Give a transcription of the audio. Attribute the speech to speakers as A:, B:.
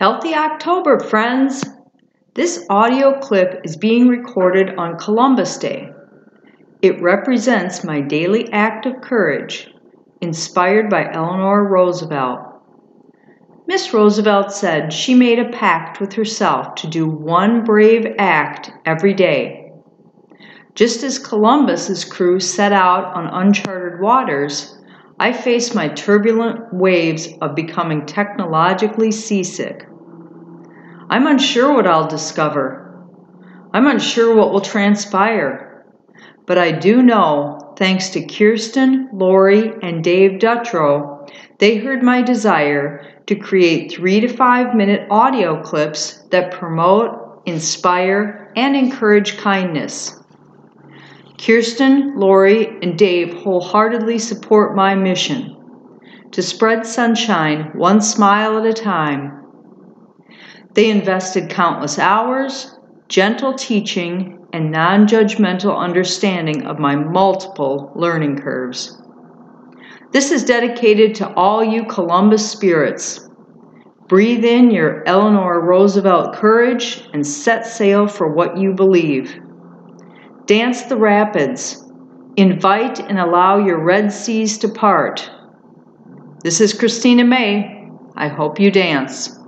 A: Healthy October, friends! This audio clip is being recorded on Columbus Day. It represents my daily act of courage, inspired by Eleanor Roosevelt. Miss Roosevelt said she made a pact with herself to do one brave act every day. Just as Columbus's crew set out on uncharted waters, I face my turbulent waves of becoming technologically seasick. I'm unsure what I'll discover. I'm unsure what will transpire. But I do know, thanks to Kirsten, Lori, and Dave Dutrow, they heard my desire to create three to five minute audio clips that promote, inspire, and encourage kindness. Kirsten, Lori, and Dave wholeheartedly support my mission to spread sunshine one smile at a time they invested countless hours, gentle teaching, and non judgmental understanding of my multiple learning curves. This is dedicated to all you Columbus spirits. Breathe in your Eleanor Roosevelt courage and set sail for what you believe. Dance the rapids. Invite and allow your red seas to part. This is Christina May. I hope you dance.